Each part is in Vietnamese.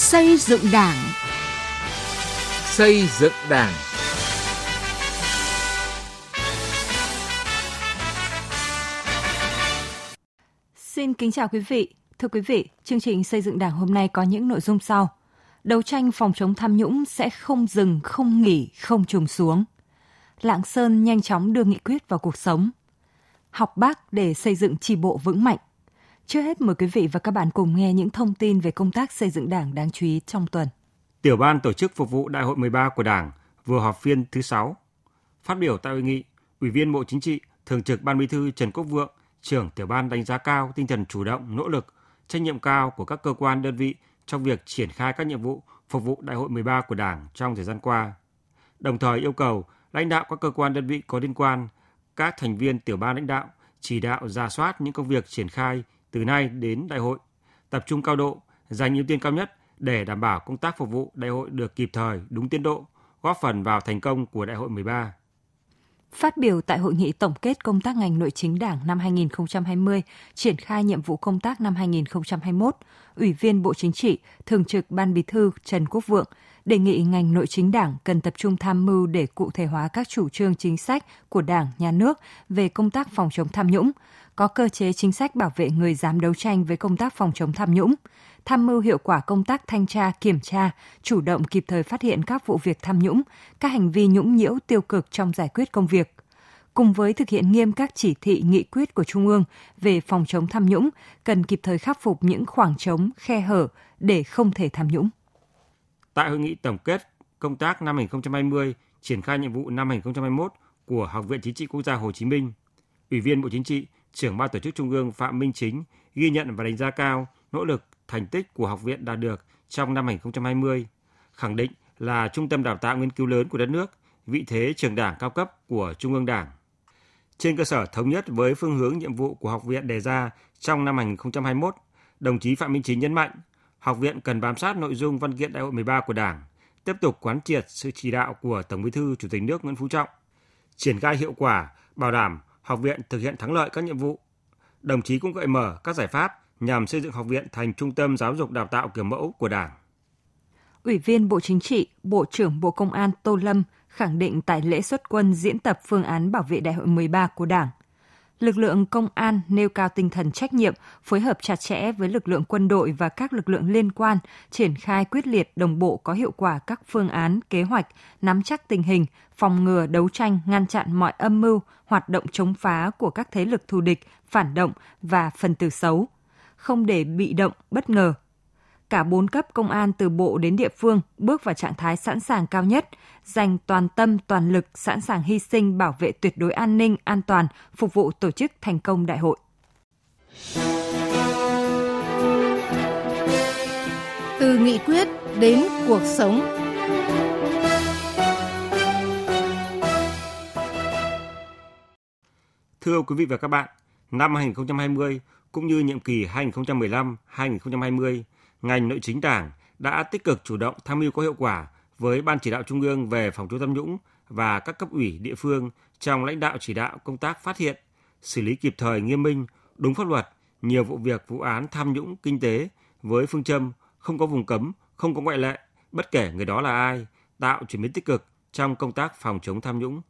Xây dựng Đảng. Xây dựng Đảng. Xin kính chào quý vị. Thưa quý vị, chương trình xây dựng Đảng hôm nay có những nội dung sau. Đấu tranh phòng chống tham nhũng sẽ không dừng, không nghỉ, không trùng xuống. Lạng Sơn nhanh chóng đưa nghị quyết vào cuộc sống. Học bác để xây dựng tri bộ vững mạnh. Trước hết mời quý vị và các bạn cùng nghe những thông tin về công tác xây dựng Đảng đáng chú ý trong tuần. Tiểu ban tổ chức phục vụ Đại hội 13 của Đảng vừa họp phiên thứ 6. Phát biểu tại hội nghị, Ủy viên Bộ Chính trị, Thường trực Ban Bí thư Trần Quốc Vượng, trưởng tiểu ban đánh giá cao tinh thần chủ động, nỗ lực, trách nhiệm cao của các cơ quan đơn vị trong việc triển khai các nhiệm vụ phục vụ Đại hội 13 của Đảng trong thời gian qua. Đồng thời yêu cầu lãnh đạo các cơ quan đơn vị có liên quan, các thành viên tiểu ban lãnh đạo chỉ đạo ra soát những công việc triển khai từ nay đến đại hội, tập trung cao độ, dành ưu tiên cao nhất để đảm bảo công tác phục vụ đại hội được kịp thời, đúng tiến độ, góp phần vào thành công của đại hội 13. Phát biểu tại hội nghị tổng kết công tác ngành nội chính Đảng năm 2020, triển khai nhiệm vụ công tác năm 2021, Ủy viên Bộ Chính trị, Thường trực Ban Bí thư Trần Quốc Vượng đề nghị ngành nội chính Đảng cần tập trung tham mưu để cụ thể hóa các chủ trương chính sách của Đảng, Nhà nước về công tác phòng chống tham nhũng, có cơ chế chính sách bảo vệ người dám đấu tranh với công tác phòng chống tham nhũng, tham mưu hiệu quả công tác thanh tra, kiểm tra, chủ động kịp thời phát hiện các vụ việc tham nhũng, các hành vi nhũng nhiễu tiêu cực trong giải quyết công việc. Cùng với thực hiện nghiêm các chỉ thị nghị quyết của Trung ương về phòng chống tham nhũng, cần kịp thời khắc phục những khoảng trống, khe hở để không thể tham nhũng. Tại hội nghị tổng kết công tác năm 2020, triển khai nhiệm vụ năm 2021 của Học viện Chính trị Quốc gia Hồ Chí Minh, Ủy viên Bộ Chính trị, trưởng ban tổ chức Trung ương Phạm Minh Chính ghi nhận và đánh giá cao nỗ lực thành tích của học viện đạt được trong năm 2020, khẳng định là trung tâm đào tạo nghiên cứu lớn của đất nước, vị thế trường đảng cao cấp của Trung ương Đảng. Trên cơ sở thống nhất với phương hướng nhiệm vụ của học viện đề ra trong năm 2021, đồng chí Phạm Minh Chính nhấn mạnh, học viện cần bám sát nội dung văn kiện Đại hội 13 của Đảng, tiếp tục quán triệt sự chỉ đạo của Tổng Bí thư Chủ tịch nước Nguyễn Phú Trọng, triển khai hiệu quả, bảo đảm học viện thực hiện thắng lợi các nhiệm vụ. Đồng chí cũng gợi mở các giải pháp nhằm xây dựng học viện thành trung tâm giáo dục đào tạo kiểu mẫu của Đảng. Ủy viên Bộ Chính trị, Bộ trưởng Bộ Công an Tô Lâm khẳng định tại lễ xuất quân diễn tập phương án bảo vệ đại hội 13 của Đảng. Lực lượng công an nêu cao tinh thần trách nhiệm, phối hợp chặt chẽ với lực lượng quân đội và các lực lượng liên quan, triển khai quyết liệt đồng bộ có hiệu quả các phương án, kế hoạch, nắm chắc tình hình, phòng ngừa, đấu tranh, ngăn chặn mọi âm mưu, hoạt động chống phá của các thế lực thù địch, phản động và phần tử xấu, không để bị động, bất ngờ. Cả bốn cấp công an từ bộ đến địa phương bước vào trạng thái sẵn sàng cao nhất, dành toàn tâm toàn lực sẵn sàng hy sinh bảo vệ tuyệt đối an ninh, an toàn, phục vụ tổ chức thành công đại hội. Từ nghị quyết đến cuộc sống. Thưa quý vị và các bạn, năm 2020 cũng như nhiệm kỳ 2015-2020, ngành nội chính Đảng đã tích cực chủ động tham mưu có hiệu quả với Ban chỉ đạo Trung ương về phòng chống tham nhũng và các cấp ủy địa phương trong lãnh đạo chỉ đạo công tác phát hiện, xử lý kịp thời nghiêm minh, đúng pháp luật nhiều vụ việc vụ án tham nhũng kinh tế với phương châm không có vùng cấm, không có ngoại lệ, bất kể người đó là ai, tạo chuyển biến tích cực trong công tác phòng chống tham nhũng.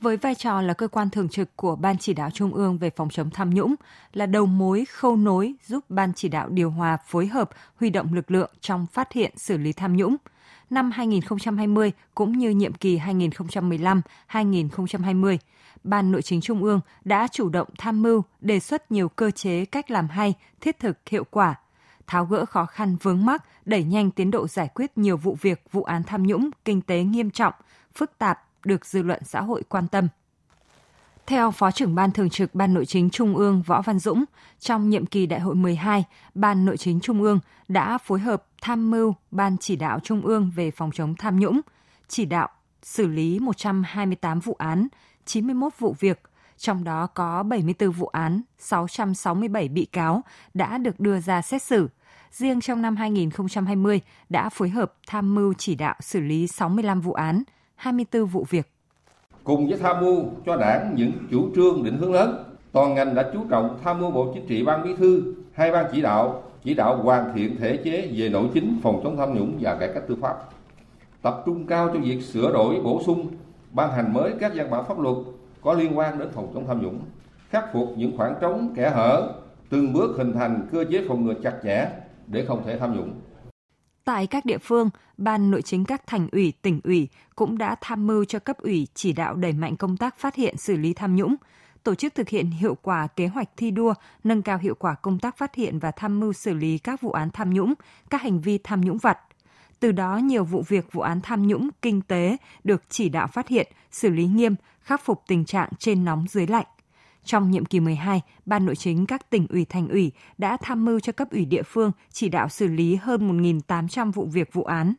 Với vai trò là cơ quan thường trực của Ban chỉ đạo Trung ương về phòng chống tham nhũng, là đầu mối khâu nối giúp Ban chỉ đạo điều hòa phối hợp huy động lực lượng trong phát hiện xử lý tham nhũng. Năm 2020 cũng như nhiệm kỳ 2015-2020, Ban Nội chính Trung ương đã chủ động tham mưu đề xuất nhiều cơ chế cách làm hay, thiết thực, hiệu quả, tháo gỡ khó khăn vướng mắc, đẩy nhanh tiến độ giải quyết nhiều vụ việc, vụ án tham nhũng, kinh tế nghiêm trọng, phức tạp, được dư luận xã hội quan tâm. Theo Phó trưởng Ban Thường trực Ban Nội chính Trung ương Võ Văn Dũng, trong nhiệm kỳ Đại hội 12, Ban Nội chính Trung ương đã phối hợp tham mưu Ban chỉ đạo Trung ương về phòng chống tham nhũng, chỉ đạo xử lý 128 vụ án, 91 vụ việc, trong đó có 74 vụ án, 667 bị cáo đã được đưa ra xét xử. Riêng trong năm 2020 đã phối hợp tham mưu chỉ đạo xử lý 65 vụ án, 24 vụ việc. Cùng với tham mưu cho đảng những chủ trương định hướng lớn, toàn ngành đã chú trọng tham mưu Bộ Chính trị Ban Bí thư, hai ban chỉ đạo chỉ đạo hoàn thiện thể chế về nội chính phòng chống tham nhũng và cải cách tư pháp, tập trung cao cho việc sửa đổi, bổ sung, ban hành mới các văn bản pháp luật có liên quan đến phòng chống tham nhũng, khắc phục những khoảng trống kẽ hở, từng bước hình thành cơ chế phòng ngừa chặt chẽ để không thể tham nhũng. Tại các địa phương, Ban Nội chính các thành ủy, tỉnh ủy cũng đã tham mưu cho cấp ủy chỉ đạo đẩy mạnh công tác phát hiện xử lý tham nhũng, tổ chức thực hiện hiệu quả kế hoạch thi đua, nâng cao hiệu quả công tác phát hiện và tham mưu xử lý các vụ án tham nhũng, các hành vi tham nhũng vặt. Từ đó, nhiều vụ việc vụ án tham nhũng kinh tế được chỉ đạo phát hiện, xử lý nghiêm, khắc phục tình trạng trên nóng dưới lạnh. Trong nhiệm kỳ 12, Ban Nội chính các tỉnh ủy thành ủy đã tham mưu cho cấp ủy địa phương chỉ đạo xử lý hơn 1.800 vụ việc vụ án.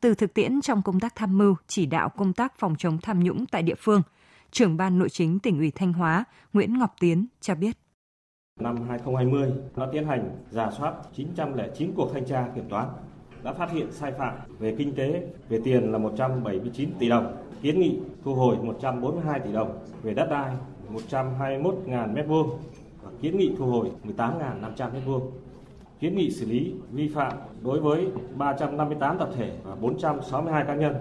Từ thực tiễn trong công tác tham mưu, chỉ đạo công tác phòng chống tham nhũng tại địa phương, trưởng Ban Nội chính tỉnh ủy Thanh Hóa Nguyễn Ngọc Tiến cho biết. Năm 2020 đã tiến hành giả soát 909 cuộc thanh tra kiểm toán, đã phát hiện sai phạm về kinh tế, về tiền là 179 tỷ đồng, kiến nghị thu hồi 142 tỷ đồng, về đất đai 121.000 m2 và kiến nghị thu hồi 18.500 m2. Kiến nghị xử lý vi phạm đối với 358 tập thể và 462 cá nhân.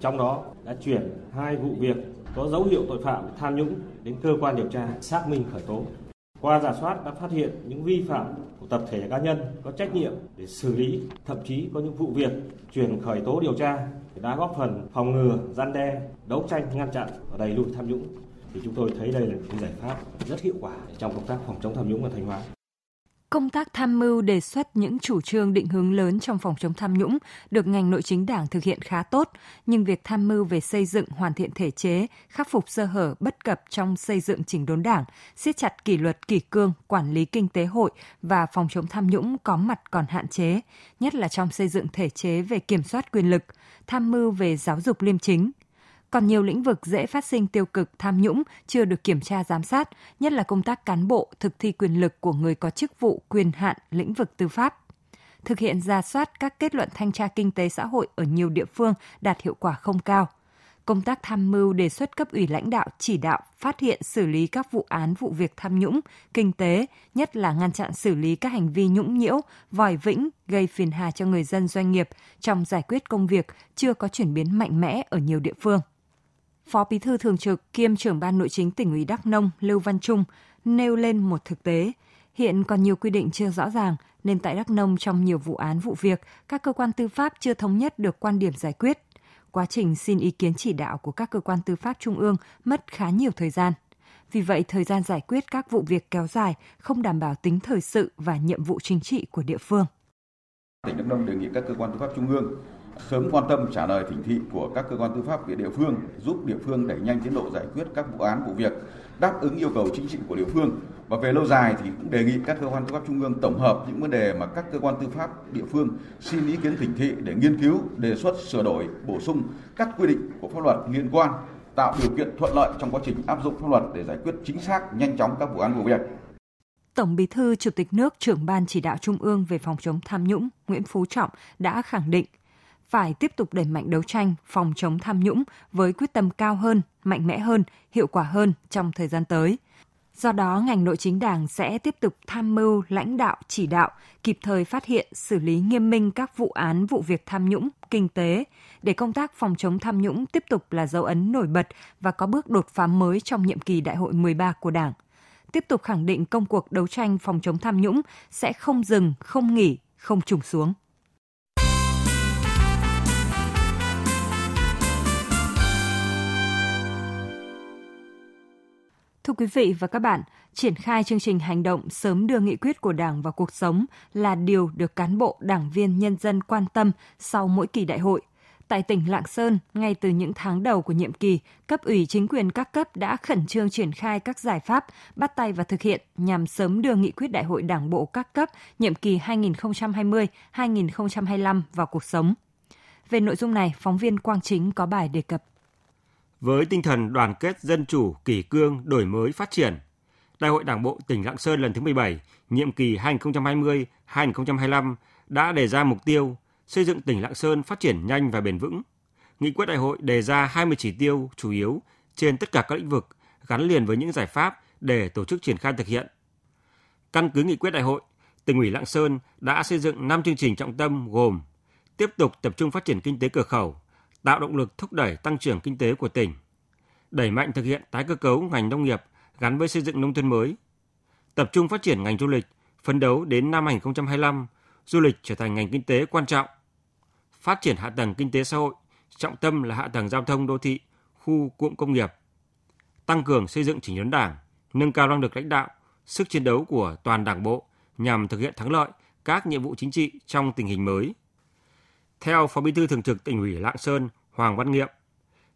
Trong đó đã chuyển hai vụ việc có dấu hiệu tội phạm tham nhũng đến cơ quan điều tra xác minh khởi tố. Qua giả soát đã phát hiện những vi phạm của tập thể cá nhân có trách nhiệm để xử lý, thậm chí có những vụ việc chuyển khởi tố điều tra đã góp phần phòng ngừa, gian đe, đấu tranh ngăn chặn và đẩy lùi tham nhũng thì chúng tôi thấy đây là một giải pháp rất hiệu quả trong công tác phòng chống tham nhũng ở Thanh Hóa. Công tác tham mưu đề xuất những chủ trương định hướng lớn trong phòng chống tham nhũng được ngành nội chính đảng thực hiện khá tốt, nhưng việc tham mưu về xây dựng hoàn thiện thể chế, khắc phục sơ hở bất cập trong xây dựng chỉnh đốn đảng, siết chặt kỷ luật kỷ cương, quản lý kinh tế hội và phòng chống tham nhũng có mặt còn hạn chế, nhất là trong xây dựng thể chế về kiểm soát quyền lực, tham mưu về giáo dục liêm chính, còn nhiều lĩnh vực dễ phát sinh tiêu cực tham nhũng chưa được kiểm tra giám sát, nhất là công tác cán bộ, thực thi quyền lực của người có chức vụ quyền hạn lĩnh vực tư pháp. Thực hiện ra soát các kết luận thanh tra kinh tế xã hội ở nhiều địa phương đạt hiệu quả không cao. Công tác tham mưu đề xuất cấp ủy lãnh đạo chỉ đạo phát hiện xử lý các vụ án vụ việc tham nhũng, kinh tế, nhất là ngăn chặn xử lý các hành vi nhũng nhiễu, vòi vĩnh, gây phiền hà cho người dân doanh nghiệp trong giải quyết công việc chưa có chuyển biến mạnh mẽ ở nhiều địa phương. Phó Bí thư Thường trực kiêm trưởng Ban Nội chính tỉnh ủy Đắk Nông Lưu Văn Trung nêu lên một thực tế. Hiện còn nhiều quy định chưa rõ ràng, nên tại Đắk Nông trong nhiều vụ án vụ việc, các cơ quan tư pháp chưa thống nhất được quan điểm giải quyết. Quá trình xin ý kiến chỉ đạo của các cơ quan tư pháp trung ương mất khá nhiều thời gian. Vì vậy, thời gian giải quyết các vụ việc kéo dài, không đảm bảo tính thời sự và nhiệm vụ chính trị của địa phương. Tỉnh Đắk Nông đề nghị các cơ quan tư pháp trung ương sớm quan tâm trả lời thỉnh thị của các cơ quan tư pháp về địa phương, giúp địa phương đẩy nhanh tiến độ giải quyết các vụ án vụ việc, đáp ứng yêu cầu chính trị của địa phương. Và về lâu dài thì cũng đề nghị các cơ quan tư pháp trung ương tổng hợp những vấn đề mà các cơ quan tư pháp địa phương xin ý kiến thỉnh thị để nghiên cứu, đề xuất sửa đổi, bổ sung các quy định của pháp luật liên quan, tạo điều kiện thuận lợi trong quá trình áp dụng pháp luật để giải quyết chính xác, nhanh chóng các vụ án vụ việc. Tổng Bí thư Chủ tịch nước, trưởng ban chỉ đạo Trung ương về phòng chống tham nhũng Nguyễn Phú Trọng đã khẳng định phải tiếp tục đẩy mạnh đấu tranh phòng chống tham nhũng với quyết tâm cao hơn, mạnh mẽ hơn, hiệu quả hơn trong thời gian tới. Do đó, ngành nội chính Đảng sẽ tiếp tục tham mưu lãnh đạo, chỉ đạo, kịp thời phát hiện, xử lý nghiêm minh các vụ án, vụ việc tham nhũng, kinh tế, để công tác phòng chống tham nhũng tiếp tục là dấu ấn nổi bật và có bước đột phá mới trong nhiệm kỳ đại hội 13 của Đảng. Tiếp tục khẳng định công cuộc đấu tranh phòng chống tham nhũng sẽ không dừng, không nghỉ, không trùng xuống. Thưa quý vị và các bạn, triển khai chương trình hành động sớm đưa nghị quyết của Đảng vào cuộc sống là điều được cán bộ, đảng viên, nhân dân quan tâm sau mỗi kỳ đại hội. Tại tỉnh Lạng Sơn, ngay từ những tháng đầu của nhiệm kỳ, cấp ủy chính quyền các cấp đã khẩn trương triển khai các giải pháp, bắt tay và thực hiện nhằm sớm đưa nghị quyết đại hội đảng bộ các cấp nhiệm kỳ 2020-2025 vào cuộc sống. Về nội dung này, phóng viên Quang Chính có bài đề cập với tinh thần đoàn kết dân chủ, kỷ cương, đổi mới, phát triển. Đại hội Đảng bộ tỉnh Lạng Sơn lần thứ 17, nhiệm kỳ 2020-2025 đã đề ra mục tiêu xây dựng tỉnh Lạng Sơn phát triển nhanh và bền vững. Nghị quyết đại hội đề ra 20 chỉ tiêu chủ yếu trên tất cả các lĩnh vực gắn liền với những giải pháp để tổ chức triển khai thực hiện. Căn cứ nghị quyết đại hội, tỉnh ủy Lạng Sơn đã xây dựng 5 chương trình trọng tâm gồm tiếp tục tập trung phát triển kinh tế cửa khẩu, tạo động lực thúc đẩy tăng trưởng kinh tế của tỉnh, đẩy mạnh thực hiện tái cơ cấu ngành nông nghiệp gắn với xây dựng nông thôn mới, tập trung phát triển ngành du lịch, phấn đấu đến năm 2025, du lịch trở thành ngành kinh tế quan trọng, phát triển hạ tầng kinh tế xã hội, trọng tâm là hạ tầng giao thông đô thị, khu cụm công nghiệp, tăng cường xây dựng chỉnh đốn đảng, nâng cao năng lực lãnh đạo, sức chiến đấu của toàn đảng bộ nhằm thực hiện thắng lợi các nhiệm vụ chính trị trong tình hình mới. Theo Phó Bí thư Thường trực tỉnh ủy Lạng Sơn Hoàng Văn Nghiệm,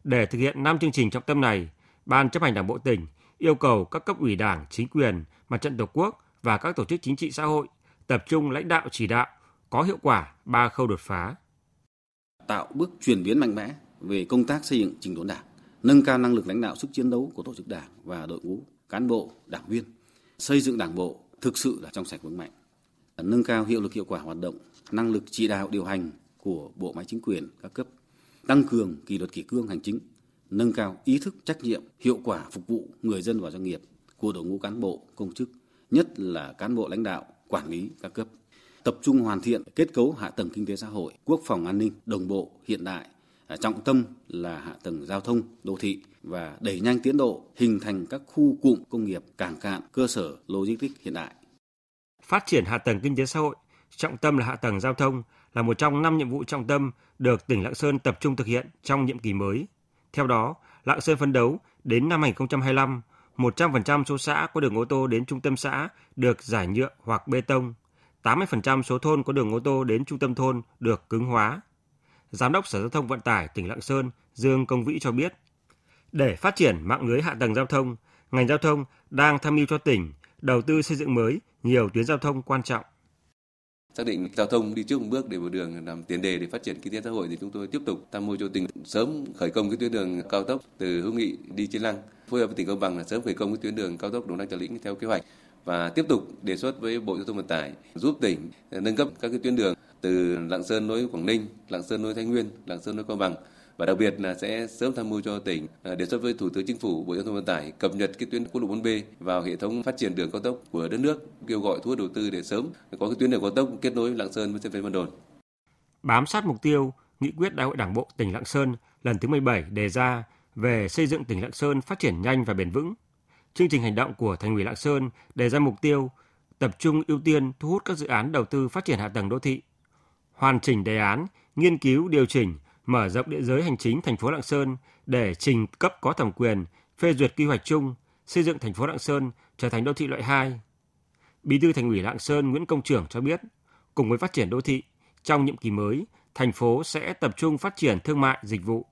để thực hiện 5 chương trình trọng tâm này, Ban chấp hành Đảng bộ tỉnh yêu cầu các cấp ủy Đảng, chính quyền, mặt trận Tổ quốc và các tổ chức chính trị xã hội tập trung lãnh đạo chỉ đạo có hiệu quả ba khâu đột phá. Tạo bước chuyển biến mạnh mẽ về công tác xây dựng trình đốn Đảng, nâng cao năng lực lãnh đạo sức chiến đấu của tổ chức Đảng và đội ngũ cán bộ, đảng viên, xây dựng Đảng bộ thực sự là trong sạch vững mạnh, nâng cao hiệu lực hiệu quả hoạt động, năng lực chỉ đạo điều hành của bộ máy chính quyền các cấp, tăng cường kỷ luật kỷ cương hành chính, nâng cao ý thức trách nhiệm, hiệu quả phục vụ người dân và doanh nghiệp của đội ngũ cán bộ, công chức, nhất là cán bộ lãnh đạo, quản lý các cấp. Tập trung hoàn thiện kết cấu hạ tầng kinh tế xã hội, quốc phòng an ninh đồng bộ, hiện đại, à, trọng tâm là hạ tầng giao thông, đô thị và đẩy nhanh tiến độ hình thành các khu cụm công nghiệp, cảng cạn, cơ sở logistics hiện đại. Phát triển hạ tầng kinh tế xã hội, trọng tâm là hạ tầng giao thông là một trong năm nhiệm vụ trọng tâm được tỉnh Lạng Sơn tập trung thực hiện trong nhiệm kỳ mới. Theo đó, Lạng Sơn phấn đấu đến năm 2025, 100% số xã có đường ô tô đến trung tâm xã được giải nhựa hoặc bê tông, 80% số thôn có đường ô tô đến trung tâm thôn được cứng hóa. Giám đốc Sở Giao thông Vận tải tỉnh Lạng Sơn Dương Công Vĩ cho biết, để phát triển mạng lưới hạ tầng giao thông, ngành giao thông đang tham mưu cho tỉnh đầu tư xây dựng mới nhiều tuyến giao thông quan trọng. Xác định giao thông đi trước một bước để một đường làm tiền đề để phát triển kinh tế xã hội thì chúng tôi tiếp tục tham mưu cho tỉnh sớm khởi công cái tuyến đường cao tốc từ Hữu Nghị đi Chi Lăng, phối hợp với tỉnh Cao Bằng là sớm khởi công cái tuyến đường cao tốc Đồng Đăng Trà Lĩnh theo kế hoạch và tiếp tục đề xuất với Bộ Giao thông Vận tải giúp tỉnh nâng cấp các cái tuyến đường từ Lạng Sơn nối Quảng Ninh, Lạng Sơn nối Thái Nguyên, Lạng Sơn nối Cao Bằng và đặc biệt là sẽ sớm tham mưu cho tỉnh à, đề xuất với Thủ tướng Chính phủ, Bộ Giao thông Vận tải cập nhật cái tuyến quốc lộ 4B vào hệ thống phát triển đường cao tốc của đất nước, kêu gọi thu hút đầu tư để sớm có cái tuyến đường cao tốc kết nối Lạng Sơn với sân bay Vân Đồn. Bám sát mục tiêu, nghị quyết Đại hội Đảng bộ tỉnh Lạng Sơn lần thứ 17 đề ra về xây dựng tỉnh Lạng Sơn phát triển nhanh và bền vững. Chương trình hành động của Thành ủy Lạng Sơn đề ra mục tiêu tập trung ưu tiên thu hút các dự án đầu tư phát triển hạ tầng đô thị, hoàn chỉnh đề án, nghiên cứu điều chỉnh mở rộng địa giới hành chính thành phố Lạng Sơn để trình cấp có thẩm quyền phê duyệt quy hoạch chung xây dựng thành phố Lạng Sơn trở thành đô thị loại 2. Bí thư Thành ủy Lạng Sơn Nguyễn Công Trưởng cho biết, cùng với phát triển đô thị, trong nhiệm kỳ mới, thành phố sẽ tập trung phát triển thương mại dịch vụ.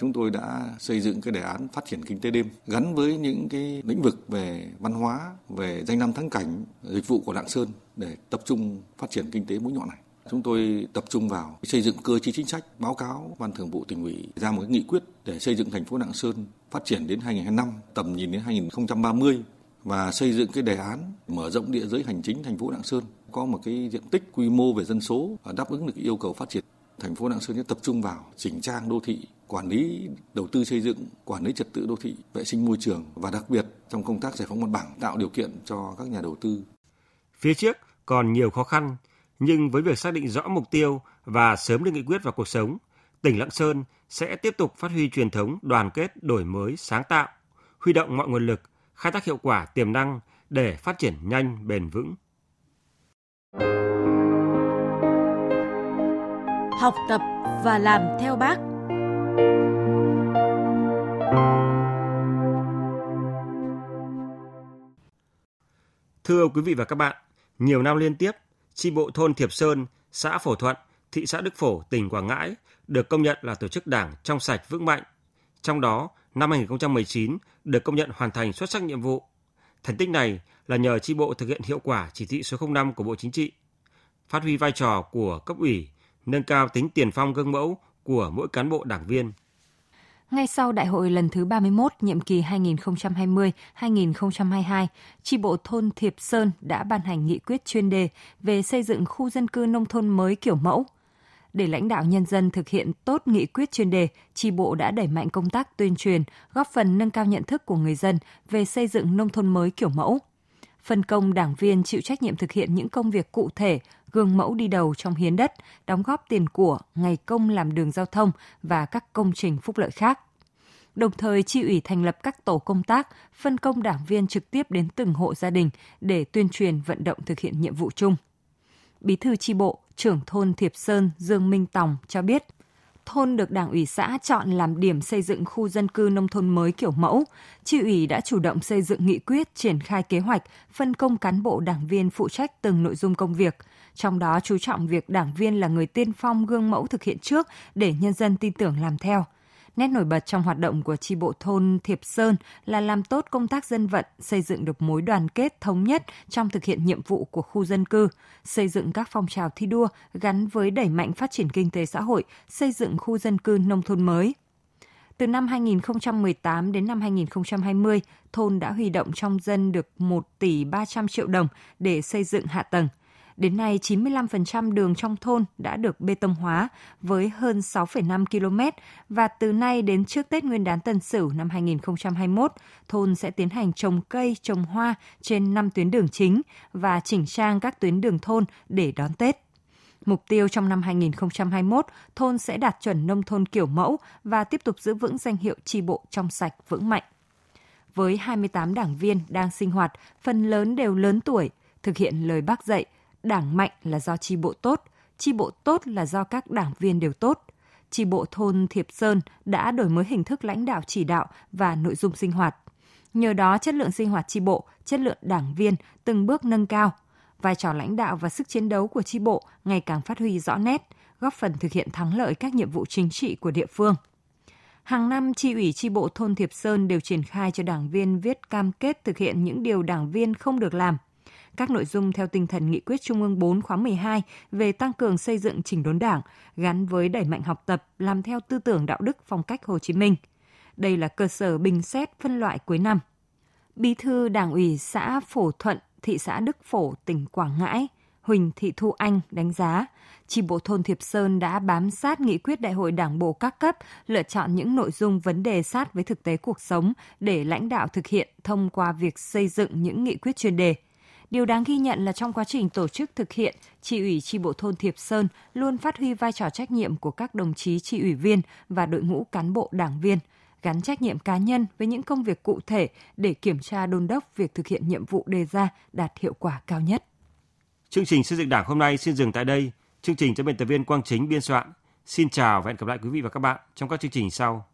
Chúng tôi đã xây dựng cái đề án phát triển kinh tế đêm gắn với những cái lĩnh vực về văn hóa, về danh lam thắng cảnh, dịch vụ của Lạng Sơn để tập trung phát triển kinh tế mũi nhọn này. Chúng tôi tập trung vào xây dựng cơ chế chính sách, báo cáo Ban Thường vụ tỉnh ủy ra một cái nghị quyết để xây dựng thành phố Lạng Sơn phát triển đến 2025, tầm nhìn đến 2030 và xây dựng cái đề án mở rộng địa giới hành chính thành phố Lạng Sơn có một cái diện tích quy mô về dân số và đáp ứng được yêu cầu phát triển thành phố Lạng Sơn sẽ tập trung vào chỉnh trang đô thị, quản lý đầu tư xây dựng, quản lý trật tự đô thị, vệ sinh môi trường và đặc biệt trong công tác giải phóng mặt bằng tạo điều kiện cho các nhà đầu tư. Phía trước còn nhiều khó khăn nhưng với việc xác định rõ mục tiêu và sớm đưa nghị quyết vào cuộc sống, tỉnh Lạng Sơn sẽ tiếp tục phát huy truyền thống đoàn kết, đổi mới, sáng tạo, huy động mọi nguồn lực, khai thác hiệu quả tiềm năng để phát triển nhanh, bền vững. Học tập và làm theo bác. Thưa quý vị và các bạn, nhiều năm liên tiếp, chi bộ thôn Thiệp Sơn, xã Phổ Thuận, thị xã Đức Phổ, tỉnh Quảng Ngãi được công nhận là tổ chức đảng trong sạch vững mạnh. Trong đó, năm 2019 được công nhận hoàn thành xuất sắc nhiệm vụ. Thành tích này là nhờ chi bộ thực hiện hiệu quả chỉ thị số 05 của Bộ Chính trị, phát huy vai trò của cấp ủy, nâng cao tính tiền phong gương mẫu của mỗi cán bộ đảng viên. Ngay sau đại hội lần thứ 31 nhiệm kỳ 2020-2022, tri bộ thôn Thiệp Sơn đã ban hành nghị quyết chuyên đề về xây dựng khu dân cư nông thôn mới kiểu mẫu. Để lãnh đạo nhân dân thực hiện tốt nghị quyết chuyên đề, tri bộ đã đẩy mạnh công tác tuyên truyền, góp phần nâng cao nhận thức của người dân về xây dựng nông thôn mới kiểu mẫu phân công đảng viên chịu trách nhiệm thực hiện những công việc cụ thể, gương mẫu đi đầu trong hiến đất, đóng góp tiền của, ngày công làm đường giao thông và các công trình phúc lợi khác. Đồng thời, chi ủy thành lập các tổ công tác, phân công đảng viên trực tiếp đến từng hộ gia đình để tuyên truyền vận động thực hiện nhiệm vụ chung. Bí thư chi bộ, trưởng thôn Thiệp Sơn Dương Minh Tòng cho biết, thôn được Đảng ủy xã chọn làm điểm xây dựng khu dân cư nông thôn mới kiểu mẫu. Chi ủy đã chủ động xây dựng nghị quyết, triển khai kế hoạch, phân công cán bộ đảng viên phụ trách từng nội dung công việc. Trong đó chú trọng việc đảng viên là người tiên phong gương mẫu thực hiện trước để nhân dân tin tưởng làm theo – Nét nổi bật trong hoạt động của tri bộ thôn Thiệp Sơn là làm tốt công tác dân vận, xây dựng được mối đoàn kết thống nhất trong thực hiện nhiệm vụ của khu dân cư, xây dựng các phong trào thi đua gắn với đẩy mạnh phát triển kinh tế xã hội, xây dựng khu dân cư nông thôn mới. Từ năm 2018 đến năm 2020, thôn đã huy động trong dân được 1 tỷ 300 triệu đồng để xây dựng hạ tầng, Đến nay, 95% đường trong thôn đã được bê tông hóa với hơn 6,5 km và từ nay đến trước Tết Nguyên đán Tân Sửu năm 2021, thôn sẽ tiến hành trồng cây, trồng hoa trên 5 tuyến đường chính và chỉnh trang các tuyến đường thôn để đón Tết. Mục tiêu trong năm 2021, thôn sẽ đạt chuẩn nông thôn kiểu mẫu và tiếp tục giữ vững danh hiệu tri bộ trong sạch vững mạnh. Với 28 đảng viên đang sinh hoạt, phần lớn đều lớn tuổi, thực hiện lời bác dạy – Đảng mạnh là do chi bộ tốt, chi bộ tốt là do các đảng viên đều tốt. Chi bộ thôn Thiệp Sơn đã đổi mới hình thức lãnh đạo chỉ đạo và nội dung sinh hoạt. Nhờ đó chất lượng sinh hoạt chi bộ, chất lượng đảng viên từng bước nâng cao. Vai trò lãnh đạo và sức chiến đấu của chi bộ ngày càng phát huy rõ nét, góp phần thực hiện thắng lợi các nhiệm vụ chính trị của địa phương. Hàng năm, chi ủy chi bộ thôn Thiệp Sơn đều triển khai cho đảng viên viết cam kết thực hiện những điều đảng viên không được làm – các nội dung theo tinh thần nghị quyết Trung ương 4 khóa 12 về tăng cường xây dựng chỉnh đốn đảng gắn với đẩy mạnh học tập, làm theo tư tưởng đạo đức phong cách Hồ Chí Minh. Đây là cơ sở bình xét phân loại cuối năm. Bí thư Đảng ủy xã Phổ Thuận, thị xã Đức Phổ, tỉnh Quảng Ngãi, Huỳnh Thị Thu Anh đánh giá, chi bộ thôn Thiệp Sơn đã bám sát nghị quyết đại hội đảng bộ các cấp, lựa chọn những nội dung vấn đề sát với thực tế cuộc sống để lãnh đạo thực hiện thông qua việc xây dựng những nghị quyết chuyên đề – Điều đáng ghi nhận là trong quá trình tổ chức thực hiện, tri ủy tri bộ thôn Thiệp Sơn luôn phát huy vai trò trách nhiệm của các đồng chí tri ủy viên và đội ngũ cán bộ đảng viên, gắn trách nhiệm cá nhân với những công việc cụ thể để kiểm tra đôn đốc việc thực hiện nhiệm vụ đề ra đạt hiệu quả cao nhất. Chương trình xây dựng Đảng hôm nay xin dừng tại đây. Chương trình do biên tập viên Quang Chính biên soạn. Xin chào và hẹn gặp lại quý vị và các bạn trong các chương trình sau.